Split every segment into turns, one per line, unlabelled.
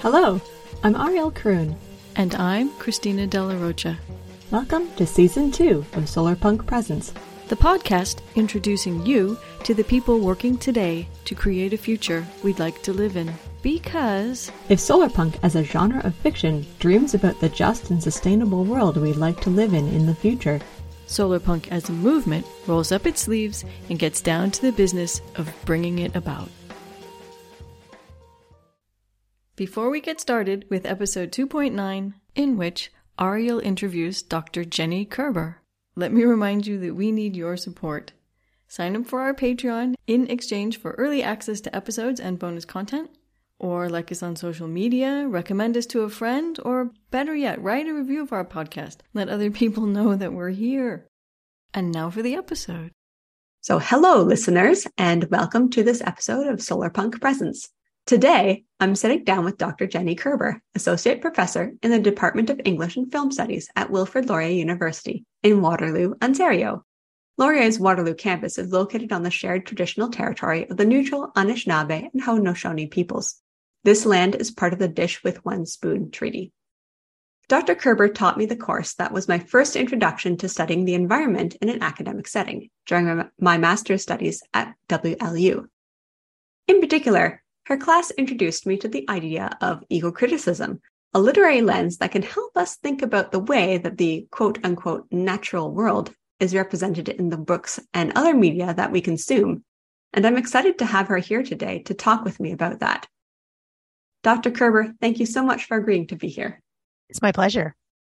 Hello, I'm Ariel Kroon.
And I'm Christina De La Rocha.
Welcome to Season 2 of Solarpunk Presents,
the podcast introducing you to the people working today to create a future we'd like to live in. Because
if solarpunk as a genre of fiction dreams about the just and sustainable world we'd like to live in in the future,
solarpunk as a movement rolls up its sleeves and gets down to the business of bringing it about. Before we get started with episode 2.9, in which Ariel interviews Dr. Jenny Kerber, let me remind you that we need your support. Sign up for our Patreon in exchange for early access to episodes and bonus content, or like us on social media, recommend us to a friend, or better yet, write a review of our podcast. Let other people know that we're here. And now for the episode.
So, hello, listeners, and welcome to this episode of Solarpunk Presents. Today, I'm sitting down with Dr. Jenny Kerber, Associate Professor in the Department of English and Film Studies at Wilfrid Laurier University in Waterloo, Ontario. Laurier's Waterloo campus is located on the shared traditional territory of the neutral Anishinaabe and Haudenosaunee peoples. This land is part of the Dish with One Spoon Treaty. Dr. Kerber taught me the course that was my first introduction to studying the environment in an academic setting during my master's studies at WLU. In particular, her class introduced me to the idea of eco-criticism, a literary lens that can help us think about the way that the quote unquote natural world is represented in the books and other media that we consume. And I'm excited to have her here today to talk with me about that. Dr. Kerber, thank you so much for agreeing to be here.
It's my pleasure.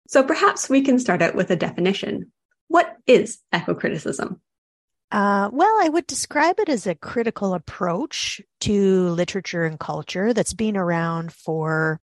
So perhaps we can start out with a definition. What is eco-criticism?
Uh, well, I would describe it as a critical approach to literature and culture that's been around for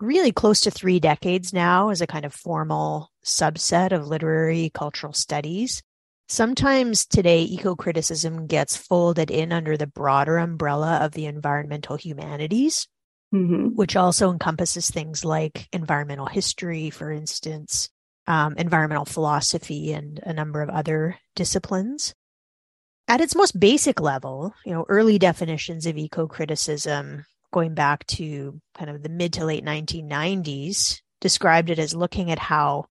really close to three decades now as a kind of formal subset of literary cultural studies. Sometimes today, eco criticism gets folded in under the broader umbrella of the environmental humanities, mm-hmm. which also encompasses things like environmental history, for instance, um, environmental philosophy, and a number of other disciplines at its most basic level, you know, early definitions of eco criticism going back to kind of the mid to late 1990s described it as looking at how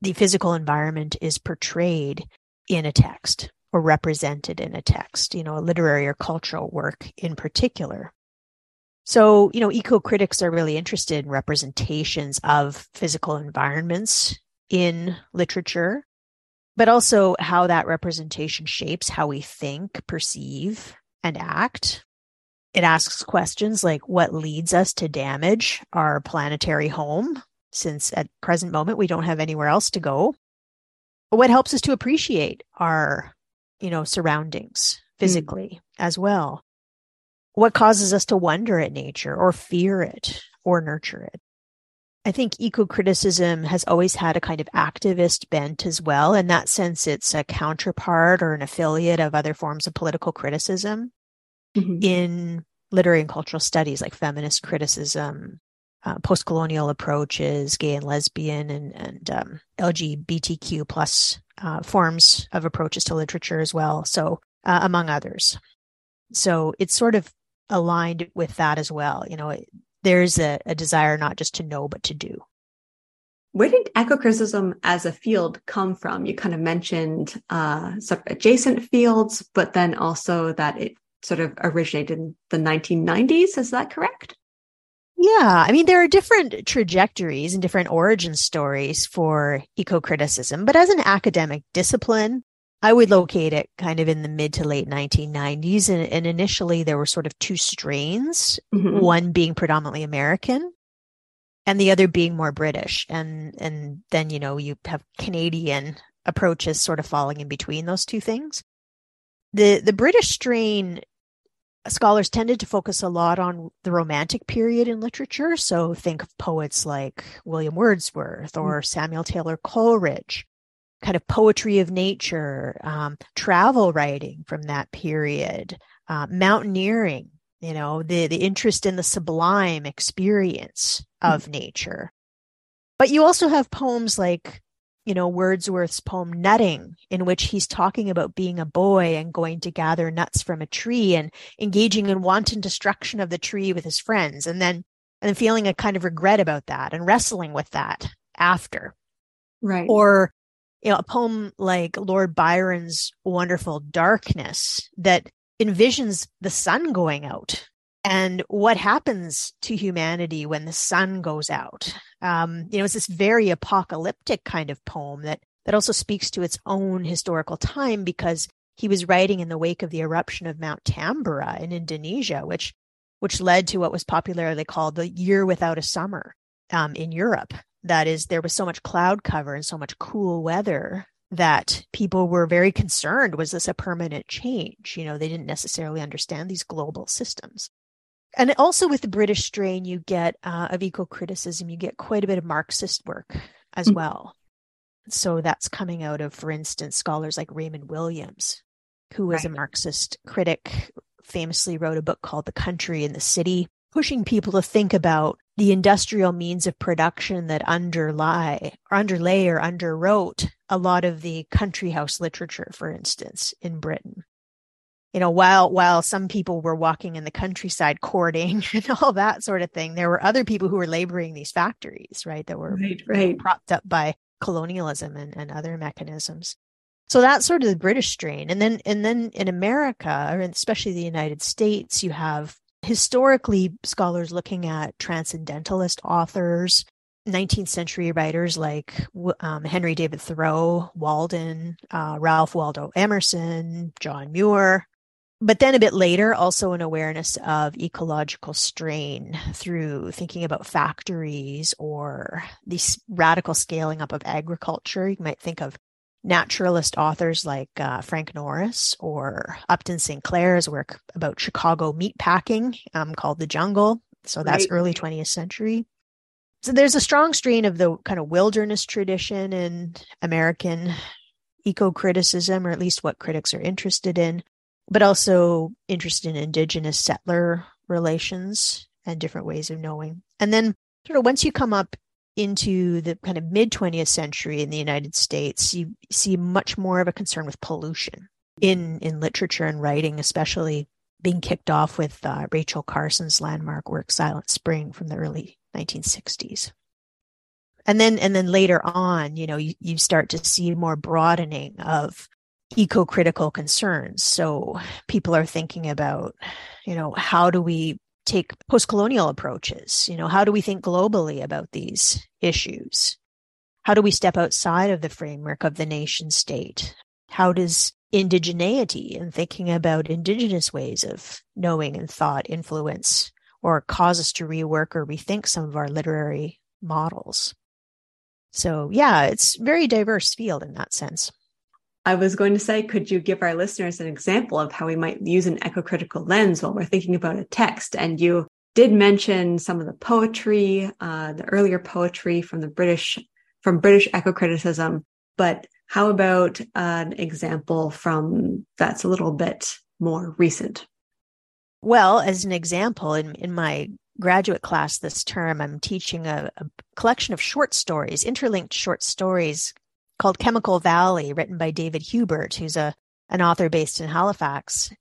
the physical environment is portrayed in a text or represented in a text, you know, a literary or cultural work in particular. So, you know, eco critics are really interested in representations of physical environments in literature but also how that representation shapes how we think, perceive, and act. It asks questions like what leads us to damage our planetary home, since at present moment we don't have anywhere else to go. What helps us to appreciate our, you know, surroundings physically mm. as well? What causes us to wonder at nature or fear it or nurture it? I think eco criticism has always had a kind of activist bent as well. In that sense, it's a counterpart or an affiliate of other forms of political criticism mm-hmm. in literary and cultural studies like feminist criticism, uh, post colonial approaches, gay and lesbian, and, and um, LGBTQ plus uh, forms of approaches to literature as well. So, uh, among others. So it's sort of aligned with that as well. You know, there's a, a desire not just to know, but to do.
Where did eco-criticism as a field come from? You kind of mentioned uh, sort of adjacent fields, but then also that it sort of originated in the 1990s. Is that correct?
Yeah, I mean, there are different trajectories and different origin stories for eco criticism, but as an academic discipline, I would locate it kind of in the mid to late 1990s. And, and initially, there were sort of two strains, mm-hmm. one being predominantly American and the other being more British. And, and then, you know, you have Canadian approaches sort of falling in between those two things. The, the British strain scholars tended to focus a lot on the romantic period in literature. So think of poets like William Wordsworth or mm-hmm. Samuel Taylor Coleridge kind of poetry of nature, um, travel writing from that period, uh, mountaineering, you know, the, the interest in the sublime experience of mm-hmm. nature. But you also have poems like you know, Wordsworth's poem Nutting, in which he's talking about being a boy and going to gather nuts from a tree and engaging in wanton destruction of the tree with his friends, and then and then feeling a kind of regret about that and wrestling with that after.
Right.
Or you know, a poem like Lord Byron's wonderful Darkness that envisions the sun going out and what happens to humanity when the sun goes out. Um, you know, it's this very apocalyptic kind of poem that that also speaks to its own historical time because he was writing in the wake of the eruption of Mount Tambora in Indonesia, which which led to what was popularly called the year without a summer um, in Europe. That is, there was so much cloud cover and so much cool weather that people were very concerned was this a permanent change you know they didn't necessarily understand these global systems and also with the British strain, you get uh, of eco criticism, you get quite a bit of Marxist work as mm-hmm. well. So that's coming out of, for instance, scholars like Raymond Williams, who was right. a Marxist critic, famously wrote a book called The Country and the City, pushing people to think about the industrial means of production that underlie or underlay or underwrote a lot of the country house literature, for instance, in Britain you know, while while some people were walking in the countryside courting and all that sort of thing, there were other people who were laboring these factories, right, that were
right, right.
propped up by colonialism and, and other mechanisms. So that's sort of the British strain. And then and then in America, or especially the United States, you have historically scholars looking at transcendentalist authors, 19th century writers like um, Henry David Thoreau, Walden, uh, Ralph Waldo Emerson, John Muir, but then a bit later, also an awareness of ecological strain through thinking about factories or this radical scaling up of agriculture. You might think of naturalist authors like uh, Frank Norris or Upton Sinclair's work about Chicago meatpacking um, called The Jungle. So that's right. early 20th century. So there's a strong strain of the kind of wilderness tradition in American eco criticism, or at least what critics are interested in but also interested in indigenous settler relations and different ways of knowing. And then sort of once you come up into the kind of mid 20th century in the United States, you see much more of a concern with pollution in in literature and writing, especially being kicked off with uh, Rachel Carson's landmark work Silent Spring from the early 1960s. And then and then later on, you know, you, you start to see more broadening of eco-critical concerns. So people are thinking about, you know, how do we take post-colonial approaches? You know, how do we think globally about these issues? How do we step outside of the framework of the nation state? How does indigeneity and thinking about indigenous ways of knowing and thought influence or cause us to rework or rethink some of our literary models? So yeah, it's very diverse field in that sense.
I was going to say, could you give our listeners an example of how we might use an eco-critical lens while we're thinking about a text? And you did mention some of the poetry, uh, the earlier poetry from the British, from British eco-criticism, but how about an example from that's a little bit more recent?
Well, as an example, in, in my graduate class this term, I'm teaching a, a collection of short stories, interlinked short stories called Chemical Valley, written by David Huebert, who's a an author based in Halifax.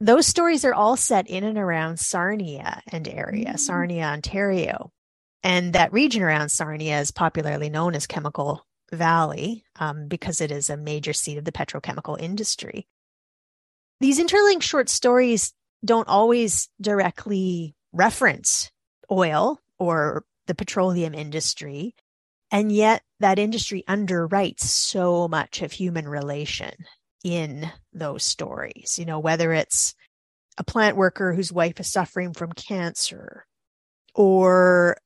Those stories are all set in and around Sarnia and area, mm-hmm. Sarnia, Ontario. And that region around Sarnia is popularly known as Chemical Valley um, because it is a major seat of the petrochemical industry. These interlinked short stories don't always directly reference oil or the petroleum industry, and yet that industry underwrites so much of human relation in those stories, you know, whether it's a plant worker whose wife is suffering from cancer or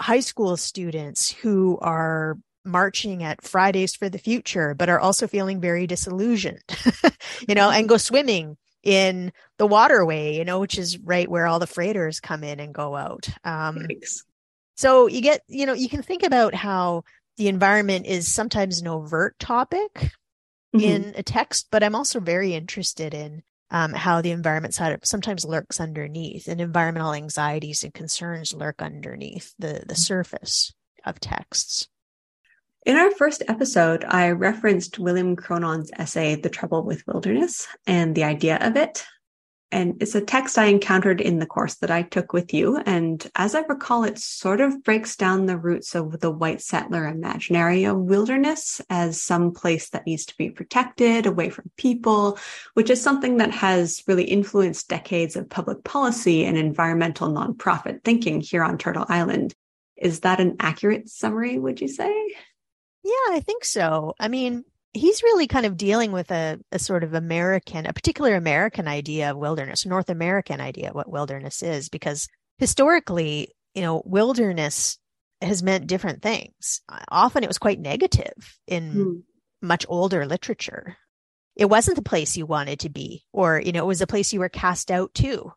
high school students who are marching at Fridays for the future, but are also feeling very disillusioned, you know, and go swimming in the waterway, you know, which is right where all the freighters come in and go out. Um, Thanks. So you get, you know, you can think about how the environment is sometimes an overt topic mm-hmm. in a text, but I'm also very interested in um, how the environment side sometimes lurks underneath and environmental anxieties and concerns lurk underneath the, the mm-hmm. surface of texts.
In our first episode, I referenced William Cronon's essay, The Trouble with Wilderness, and the idea of it. And it's a text I encountered in the course that I took with you. And as I recall, it sort of breaks down the roots of the white settler imaginary of wilderness as some place that needs to be protected away from people, which is something that has really influenced decades of public policy and environmental nonprofit thinking here on Turtle Island. Is that an accurate summary, would you say?
Yeah, I think so. I mean, he's really kind of dealing with a, a sort of American, a particular American idea of wilderness, North American idea of what wilderness is, because historically, you know, wilderness has meant different things. Often it was quite negative in mm. much older literature. It wasn't the place you wanted to be, or, you know, it was a place you were cast out to.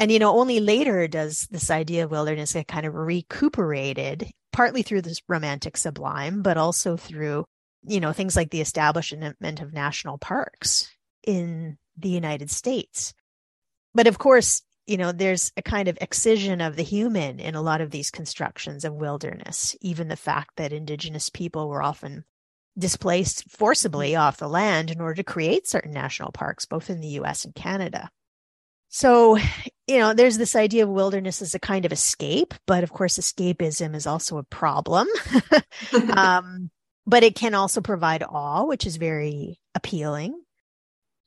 And, you know, only later does this idea of wilderness get kind of recuperated partly through this romantic sublime, but also through, you know, things like the establishment of national parks in the United States. But of course, you know, there's a kind of excision of the human in a lot of these constructions of wilderness, even the fact that indigenous people were often displaced forcibly off the land in order to create certain national parks, both in the US and Canada. So, you know, there's this idea of wilderness as a kind of escape, but of course, escapism is also a problem. um, but it can also provide awe, which is very appealing.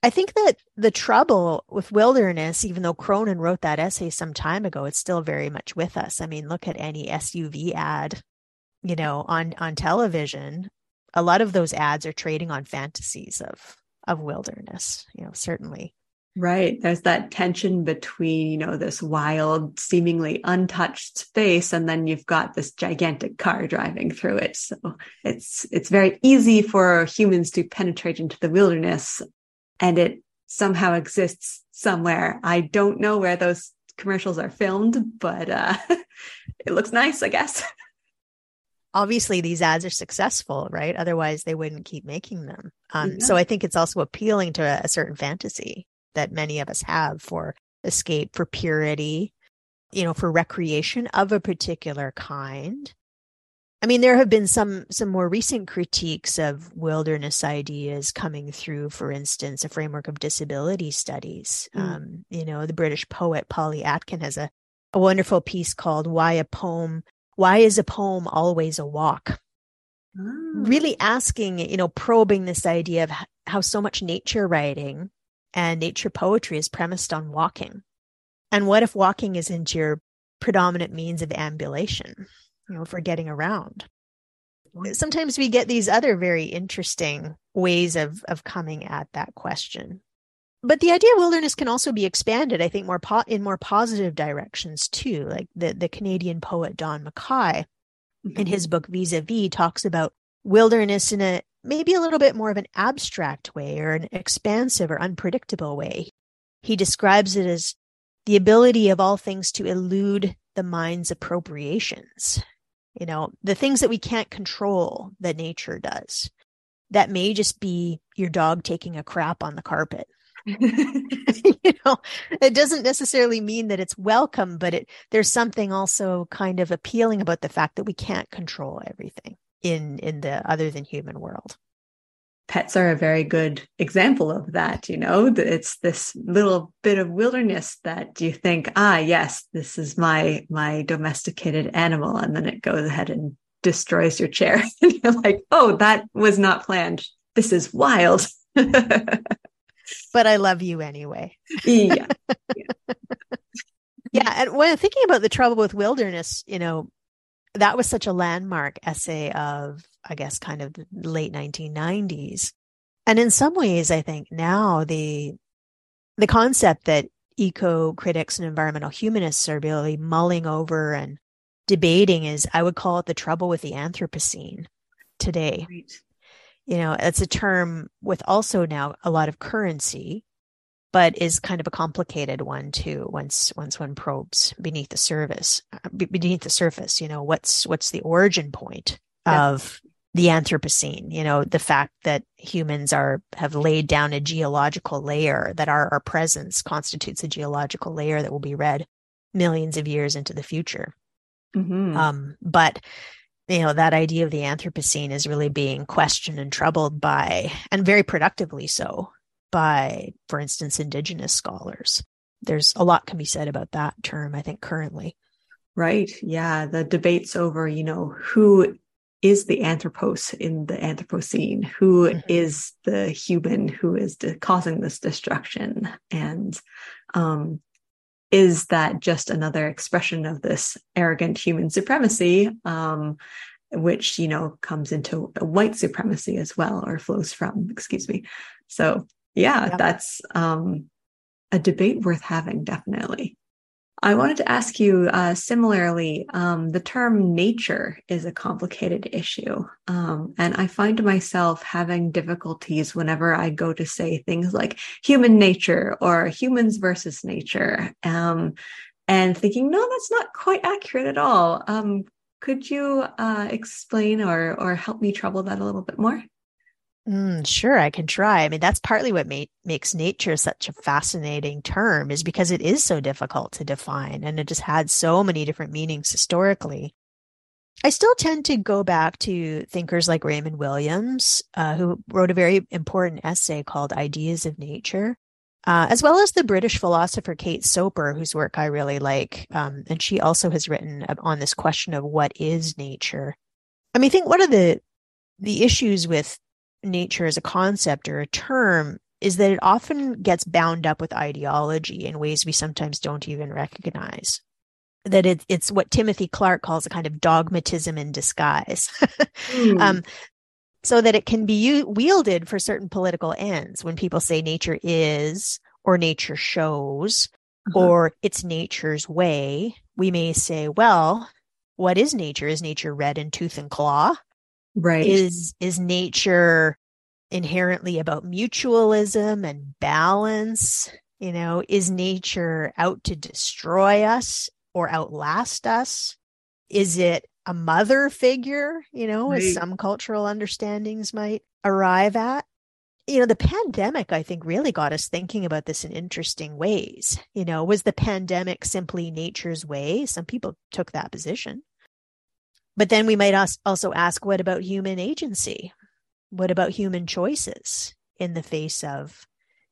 I think that the trouble with wilderness, even though Cronon wrote that essay some time ago, it's still very much with us. I mean, look at any SUV ad, you know, on on television. A lot of those ads are trading on fantasies of of wilderness, you know, certainly.
Right. There's that tension between, you know, this wild, seemingly untouched space, and then you've got this gigantic car driving through it. So it's it's very easy for humans to penetrate into the wilderness and it somehow exists somewhere. I don't know where those commercials are filmed, but uh it looks nice, I guess.
Obviously, these ads are successful, right? Otherwise, they wouldn't keep making them. Um, yeah. So I think it's also appealing to a, a certain fantasy that many of us have for escape, for purity, you know, for recreation of a particular kind. I mean, there have been some some more recent critiques of wilderness ideas coming through. For instance, a framework of disability studies. Mm. Um, you know, the British poet Polly Atkin has a, a wonderful piece called "Why a Poem? Why is a poem always a walk?" Oh. Really asking, you know, probing this idea of how so much nature writing and nature poetry is premised on walking. And what if walking isn't your predominant means of ambulation, you know, for getting around? Sometimes we get these other very interesting ways of, of coming at that question. But the idea of wilderness can also be expanded, I think, more po- in more positive directions too. Like the, the Canadian poet Don McKay, mm-hmm. in his book Vis-a-Vis, talks about wilderness in a maybe a little bit more of an abstract way or an expansive or unpredictable way. He describes it as the ability of all things to elude the mind's appropriations. You know, the things that we can't control that nature does. That may just be your dog taking a crap on the carpet. you know, it doesn't necessarily mean that it's welcome, but it there's something also kind of appealing about the fact that we can't control everything in in the other than human world.
Pets are a very good example of that you know? It's this little bit of wilderness that you think ah yes this is my my domesticated animal and then it goes ahead and destroys your chair. And you're like oh that was not planned. This is wild.
But i love you anyway.
Yeah.
Yeah, yeah and when thinking about the trouble with wilderness you know that was such a landmark essay of, I guess, kind of the late 1990s. And in some ways, I think now the, the concept that eco critics and environmental humanists are really mulling over and debating is, I would call it the trouble with the Anthropocene today. Right. You know, it's a term with also now a lot of currency but is kind of a complicated one too once once one probes beneath the surface beneath the surface you know what's what's the origin point of the anthropocene you know the fact that humans are have laid down a geological layer that our, our presence constitutes a geological layer that will be read millions of years into the future mm-hmm. um, but you know, that idea of the Anthropocene is really being questioned and troubled by, and very productively so, by, for instance, Indigenous scholars. There's a lot can be said about that term, I think, currently.
Right. Yeah. The debates over, you know, who is the anthropos in the Anthropocene? Who mm-hmm. is the human who is de- causing this destruction? And um, is that just another expression of this arrogant human supremacy, um, which, you know, comes into white supremacy as well, or flows from, excuse me. So, yeah, yep. that's um, a debate worth having, definitely. I wanted to ask you uh, similarly, um, the term nature is a complicated issue. Um, and I find myself having difficulties whenever I go to say things like human nature or humans versus nature, um, and thinking, no, that's not quite accurate at all. Um, could you uh, explain or, or help me trouble that a little bit more?
Mm, sure, I can try. I mean, that's partly what ma- makes nature such a fascinating term, is because it is so difficult to define and it just had so many different meanings historically. I still tend to go back to thinkers like Raymond Williams, uh, who wrote a very important essay called Ideas of Nature, uh, as well as the British philosopher Kate Soper, whose work I really like. Um, and she also has written on this question of what is nature. I mean, I think one of the the issues with nature as a concept or a term is that it often gets bound up with ideology in ways we sometimes don't even recognize. That it, it's what Timothy Clark calls a kind of dogmatism in disguise. mm. um, so that it can be u- wielded for certain political ends. When people say nature is or nature shows uh-huh. or it's nature's way, we may say, well, what is nature? Is nature red in tooth and claw?
Right.
Is is nature inherently about mutualism and balance? You know, is nature out to destroy us or outlast us? Is it a mother figure, you know, right. as some cultural understandings might arrive at? You know, the pandemic, I think, really got us thinking about this in interesting ways. You know, was the pandemic simply nature's way? Some people took that position. But then we might also ask, what about human agency? What about human choices in the face of,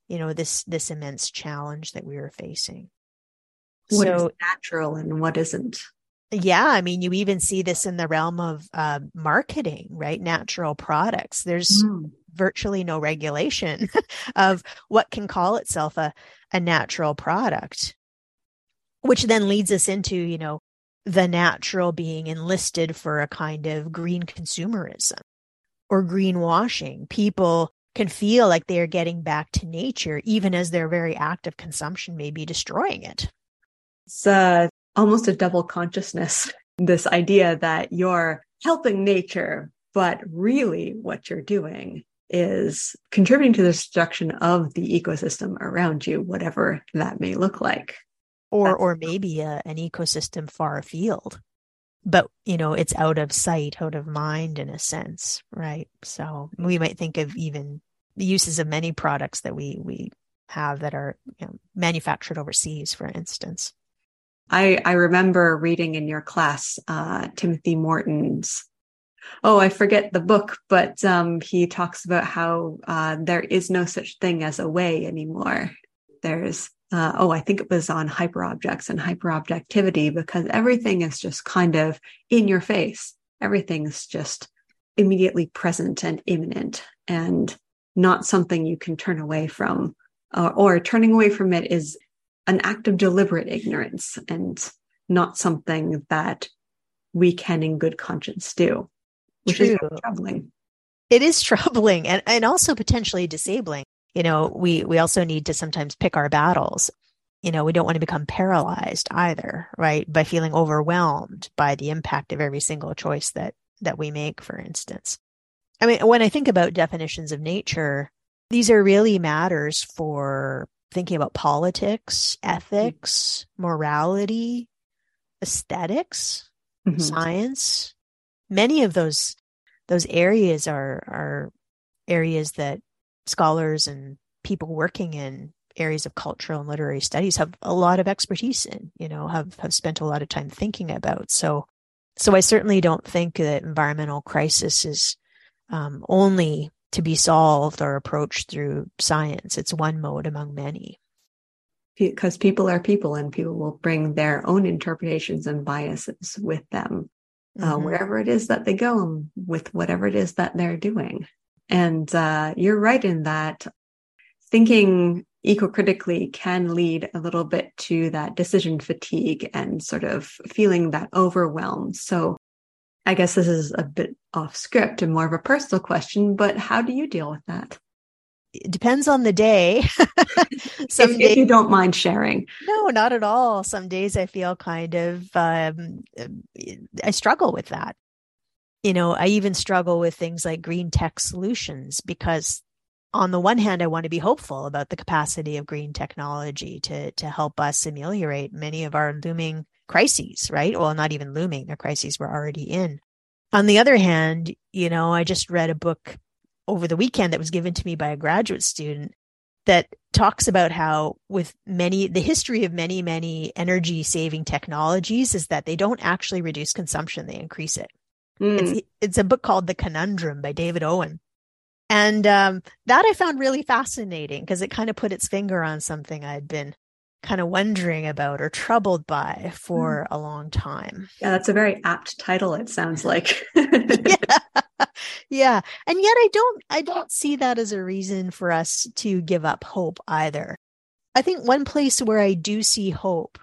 you know, this this immense challenge that we are facing?
What so, is natural and what isn't?
Yeah, I mean, you even see this in the realm of uh, marketing, right? Natural products. There's mm. virtually no regulation of what can call itself a a natural product, which then leads us into, you know, the natural being enlisted for a kind of green consumerism or greenwashing. People can feel like they are getting back to nature, even as their very act of consumption may be destroying it.
It's uh, almost a double consciousness, this idea that you're helping nature, but really what you're doing is contributing to the destruction of the ecosystem around you, whatever that may look like
or or maybe a, an ecosystem far afield. But you know it's out of sight out of mind in a sense right? So we might think of even the uses of many products that we we have that are you know, manufactured overseas for instance.
I i remember reading in your class uh, timothy morton's oh i forget the book but um, he talks about how uh, there is no such thing as a way anymore. There's uh, oh, I think it was on hyperobjects and hyperobjectivity because everything is just kind of in your face. Everything is just immediately present and imminent and not something you can turn away from. Uh, or turning away from it is an act of deliberate ignorance and not something that we can in good conscience do, which True. is troubling.
It is troubling and, and also potentially disabling you know, we, we also need to sometimes pick our battles. You know, we don't want to become paralyzed either, right? By feeling overwhelmed by the impact of every single choice that, that we make, for instance. I mean, when I think about definitions of nature, these are really matters for thinking about politics, ethics, morality, aesthetics, mm-hmm. science. Many of those those areas are are areas that scholars and people working in areas of cultural and literary studies have a lot of expertise in, you know, have, have spent a lot of time thinking about. So So I certainly don't think that environmental crisis is um, only to be solved or approached through science. It's one mode among many.
Because people are people and people will bring their own interpretations and biases with them uh, mm-hmm. uh, wherever it is that they go with whatever it is that they're doing. And uh, you're right in that thinking eco-critically can lead a little bit to that decision fatigue and sort of feeling that overwhelm. So I guess this is a bit off script and more of a personal question, but how do you deal with that?
It depends on the day.
Some if, days, if you don't mind sharing.
No, not at all. Some days I feel kind of, um, I struggle with that. You know, I even struggle with things like green tech solutions because on the one hand, I want to be hopeful about the capacity of green technology to, to help us ameliorate many of our looming crises, right? Well, not even looming, the crises we're already in. On the other hand, you know, I just read a book over the weekend that was given to me by a graduate student that talks about how with many the history of many many energy saving technologies is that they don't actually reduce consumption they increase it mm. it's, it's a book called the conundrum by david owen and um, that I found really fascinating because it kind of put its finger on something I'd been kind of wondering about or troubled by for mm. a long time.
Yeah, that's a very apt title it sounds like.
yeah. yeah. And yet I don't I don't see that as a reason for us to give up hope either. I think one place where I do see hope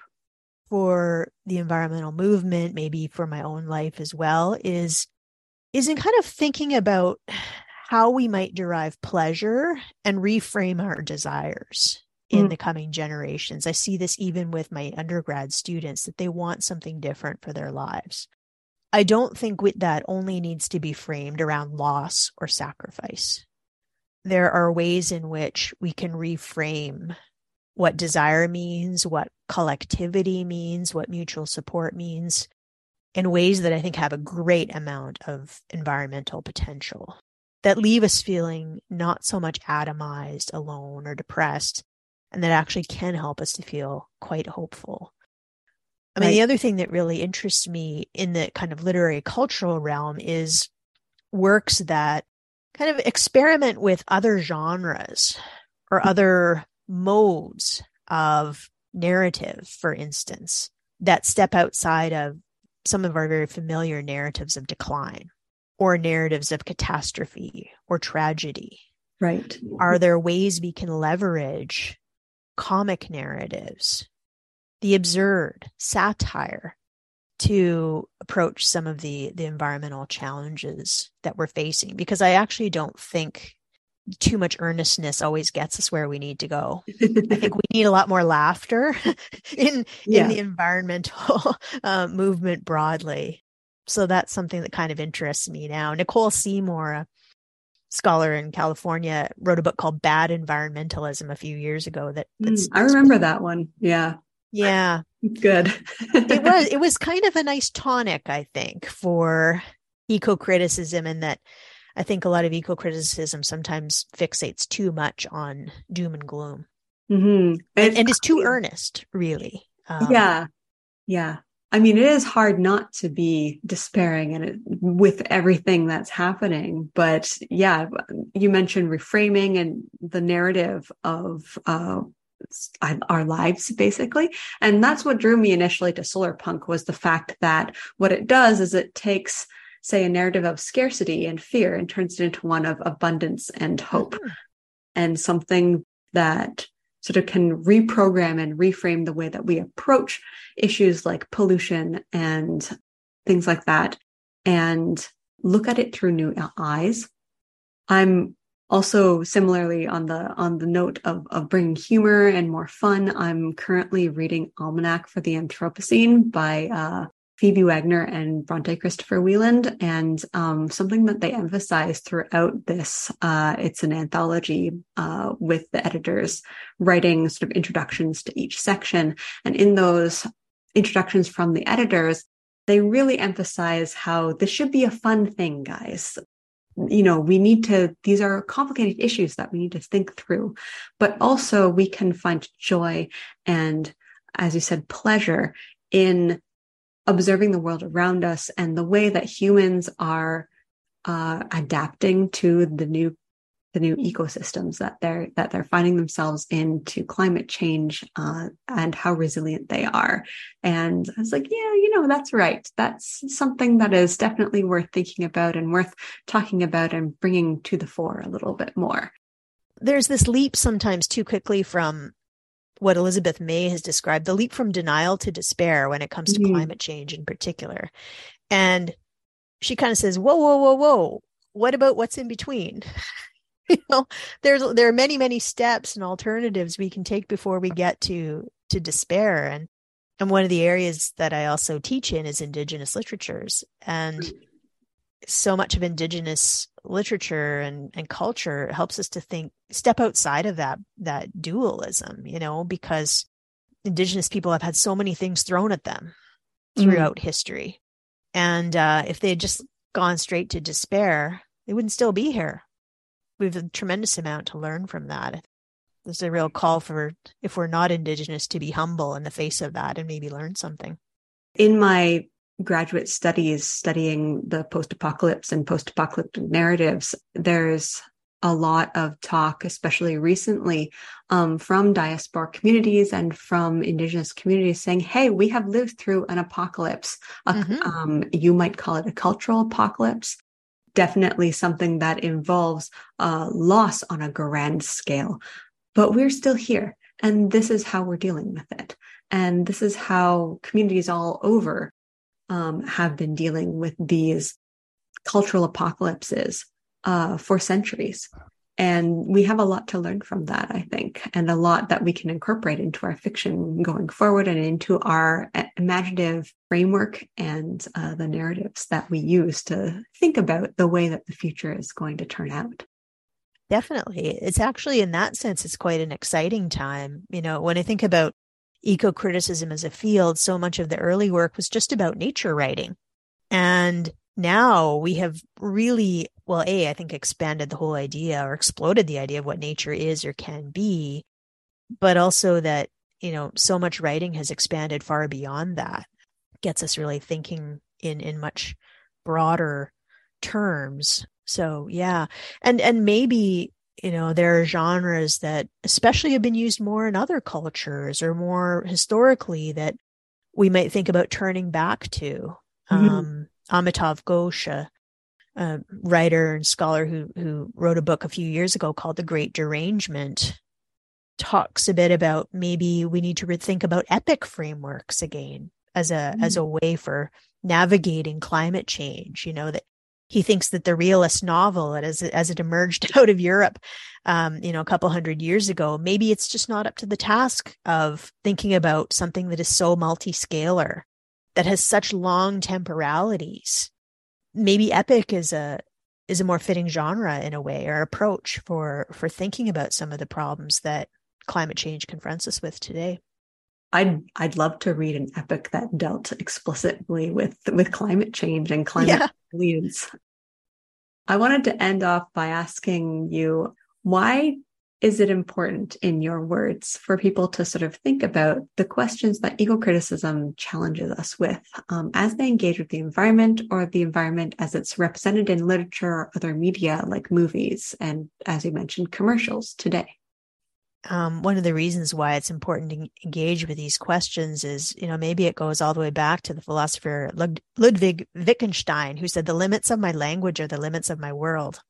for the environmental movement, maybe for my own life as well, is is in kind of thinking about how we might derive pleasure and reframe our desires in mm. the coming generations. I see this even with my undergrad students that they want something different for their lives. I don't think that only needs to be framed around loss or sacrifice. There are ways in which we can reframe what desire means, what collectivity means, what mutual support means, in ways that I think have a great amount of environmental potential that leave us feeling not so much atomized, alone, or depressed, and that actually can help us to feel quite hopeful. I mean, right. the other thing that really interests me in the kind of literary cultural realm is works that kind of experiment with other genres or other modes of narrative, for instance, that step outside of some of our very familiar narratives of decline or narratives of catastrophe or tragedy?
Right.
Are there ways we can leverage comic narratives, the absurd, satire to approach some of the the environmental challenges that we're facing because I actually don't think too much earnestness always gets us where we need to go. I think we need a lot more laughter in yeah. in the environmental uh, movement broadly so that's something that kind of interests me now. Nicole Seymour, a scholar in California, wrote a book called Bad Environmentalism a few years ago. That
mm, I remember that one. Yeah.
Yeah.
Good.
it was it was kind of a nice tonic, I think, for eco criticism and that I think a lot of eco criticism sometimes fixates too much on doom and gloom. Mm-hmm. And, and is too earnest, really.
Um, yeah. Yeah. I mean, it is hard not to be despairing and it, with everything that's happening. But yeah, you mentioned reframing and the narrative of uh, our lives, basically, and that's what drew me initially to solar punk was the fact that what it does is it takes, say, a narrative of scarcity and fear and turns it into one of abundance and hope, mm-hmm. and something that sort of can reprogram and reframe the way that we approach issues like pollution and things like that and look at it through new eyes. I'm also similarly on the on the note of of bringing humor and more fun. I'm currently reading Almanac for the Anthropocene by uh, Phoebe Wagner and Bronte Christopher Wieland. And um, something that they emphasize throughout this, uh, it's an anthology uh, with the editors writing sort of introductions to each section. And in those introductions from the editors, they really emphasize how this should be a fun thing, guys. You know, we need to, these are complicated issues that we need to think through, but also we can find joy and, as you said, pleasure in observing the world around us and the way that humans are uh, adapting to the new the new ecosystems that they're that they're finding themselves in to climate change uh, and how resilient they are. And I was like, yeah, you know, that's right. That's something that is definitely worth thinking about and worth talking about and bringing to the fore a little bit more.
There's this leap sometimes too quickly from what Elizabeth May has described the leap from denial to despair when it comes to mm-hmm. climate change in particular. And she kind of says, whoa, whoa, whoa, whoa. What about what's in between? you know there's there are many many steps and alternatives we can take before we get to to despair and and one of the areas that i also teach in is indigenous literatures and so much of indigenous literature and, and culture helps us to think step outside of that that dualism you know because indigenous people have had so many things thrown at them throughout mm. history and uh, if they had just gone straight to despair they wouldn't still be here we have a tremendous amount to learn from that. There's a real call for, if we're not Indigenous, to be humble in the face of that and maybe learn something.
In my graduate studies studying the post apocalypse and post apocalyptic narratives, there's a lot of talk, especially recently, um, from diaspora communities and from Indigenous communities saying, Hey, we have lived through an apocalypse. Mm-hmm. Um, you might call it a cultural apocalypse definitely something that involves uh, loss on a grand scale. But we're still here. And this is how we're dealing with it. And this is how communities all over um, have been dealing with these cultural apocalypses uh, for centuries. And we have a lot to learn from that, I think, and a lot that we can incorporate into our fiction going forward and into our imaginative framework and uh, the narratives that we use to think about the way that the future is going to turn out.
Definitely. It's actually, in that sense, it's quite an exciting time. You know, when I think about eco criticism as a field, so much of the early work was just about nature writing. And now we have really well a i think expanded the whole idea or exploded the idea of what nature is or can be but also that you know so much writing has expanded far beyond that gets us really thinking in in much broader terms so yeah and and maybe you know there are genres that especially have been used more in other cultures or more historically that we might think about turning back to mm-hmm. um amitav ghosh a writer and scholar who who wrote a book a few years ago called The Great Derangement talks a bit about maybe we need to rethink about epic frameworks again as a mm. as a way for navigating climate change you know that he thinks that the realist novel as as it emerged out of Europe um, you know a couple hundred years ago maybe it's just not up to the task of thinking about something that is so multi-scalar that has such long temporalities maybe epic is a is a more fitting genre in a way or approach for for thinking about some of the problems that climate change confronts us with today.
I'd I'd love to read an epic that dealt explicitly with with climate change and climate yeah. resilience. I wanted to end off by asking you why is it important in your words for people to sort of think about the questions that eco criticism challenges us with um, as they engage with the environment or the environment as it's represented in literature or other media like movies and, as you mentioned, commercials today?
Um, one of the reasons why it's important to engage with these questions is, you know, maybe it goes all the way back to the philosopher Ludwig Wittgenstein, who said, The limits of my language are the limits of my world.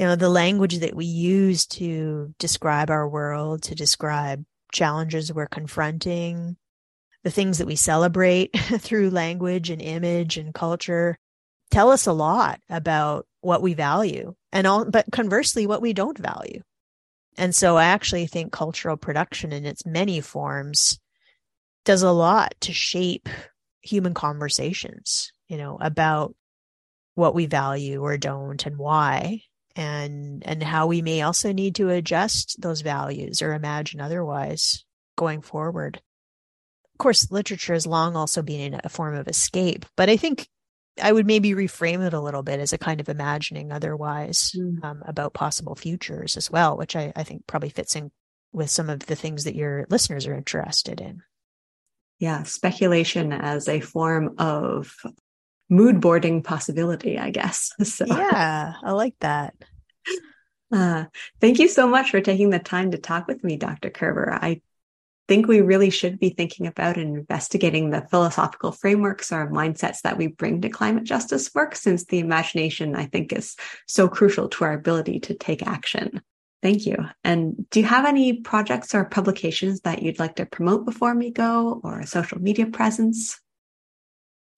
You know the language that we use to describe our world to describe challenges we're confronting the things that we celebrate through language and image and culture tell us a lot about what we value and all but conversely what we don't value and so i actually think cultural production in its many forms does a lot to shape human conversations you know about what we value or don't and why and and how we may also need to adjust those values or imagine otherwise going forward. Of course, literature has long also been a form of escape, but I think I would maybe reframe it a little bit as a kind of imagining otherwise mm. um, about possible futures as well, which I, I think probably fits in with some of the things that your listeners are interested in.
yeah, speculation as a form of mood boarding possibility, I guess.
So, yeah, I like that.
Uh, thank you so much for taking the time to talk with me, Dr. Kerber. I think we really should be thinking about and investigating the philosophical frameworks or mindsets that we bring to climate justice work, since the imagination, I think, is so crucial to our ability to take action. Thank you. And do you have any projects or publications that you'd like to promote before we go or a social media presence?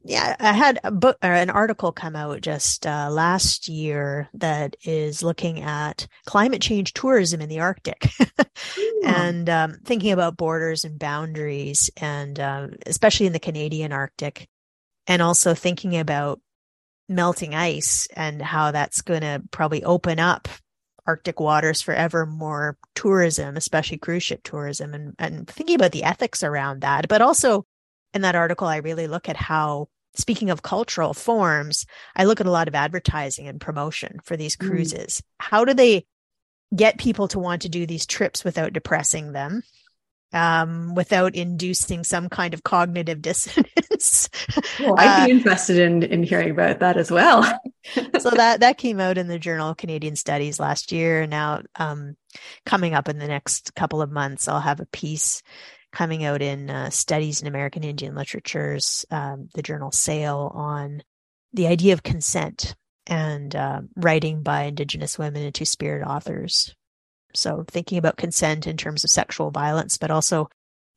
Yeah, I had a book or an article come out just uh, last year that is looking at climate change tourism in the Arctic. And um, thinking about borders and boundaries, and uh, especially in the Canadian Arctic, and also thinking about melting ice and how that's going to probably open up Arctic waters for ever more tourism, especially cruise ship tourism, and, and thinking about the ethics around that, but also in that article, I really look at how, speaking of cultural forms, I look at a lot of advertising and promotion for these mm. cruises. Mm. How do they get people to want to do these trips without depressing them? Um, without inducing some kind of cognitive dissonance.
Well, I'd be uh, interested in in hearing about that as well.
so that that came out in the Journal of Canadian Studies last year. Now, um, coming up in the next couple of months, I'll have a piece coming out in uh, Studies in American Indian Literatures, um, the journal SAIL, on the idea of consent and uh, writing by Indigenous women and Two Spirit authors. So, thinking about consent in terms of sexual violence, but also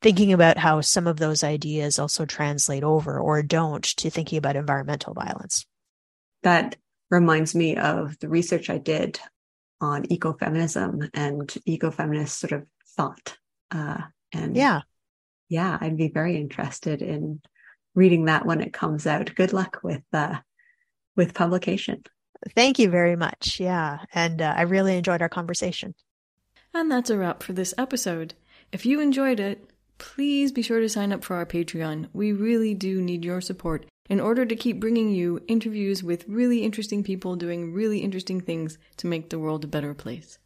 thinking about how some of those ideas also translate over or don't to thinking about environmental violence.
That reminds me of the research I did on ecofeminism and ecofeminist sort of thought. Uh, and
yeah,
yeah, I'd be very interested in reading that when it comes out. Good luck with uh, with publication.
Thank you very much. Yeah, and uh, I really enjoyed our conversation.
And that's a wrap for this episode. If you enjoyed it, please be sure to sign up for our Patreon. We really do need your support in order to keep bringing you interviews with really interesting people doing really interesting things to make the world a better place.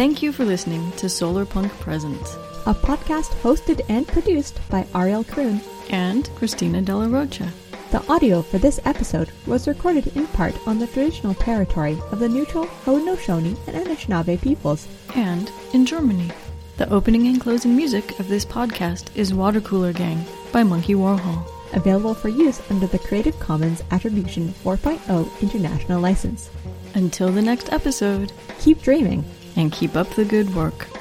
Thank you for listening to Solarpunk Presents,
a podcast hosted and produced by Ariel Kroon
and Christina De La Rocha.
The audio for this episode was recorded in part on the traditional territory of the neutral Haudenosaunee and Anishinaabe peoples,
and in Germany. The opening and closing music of this podcast is Water Cooler Gang by Monkey Warhol.
Available for use under the Creative Commons Attribution 4.0 International License.
Until the next episode,
keep dreaming
and keep up the good work.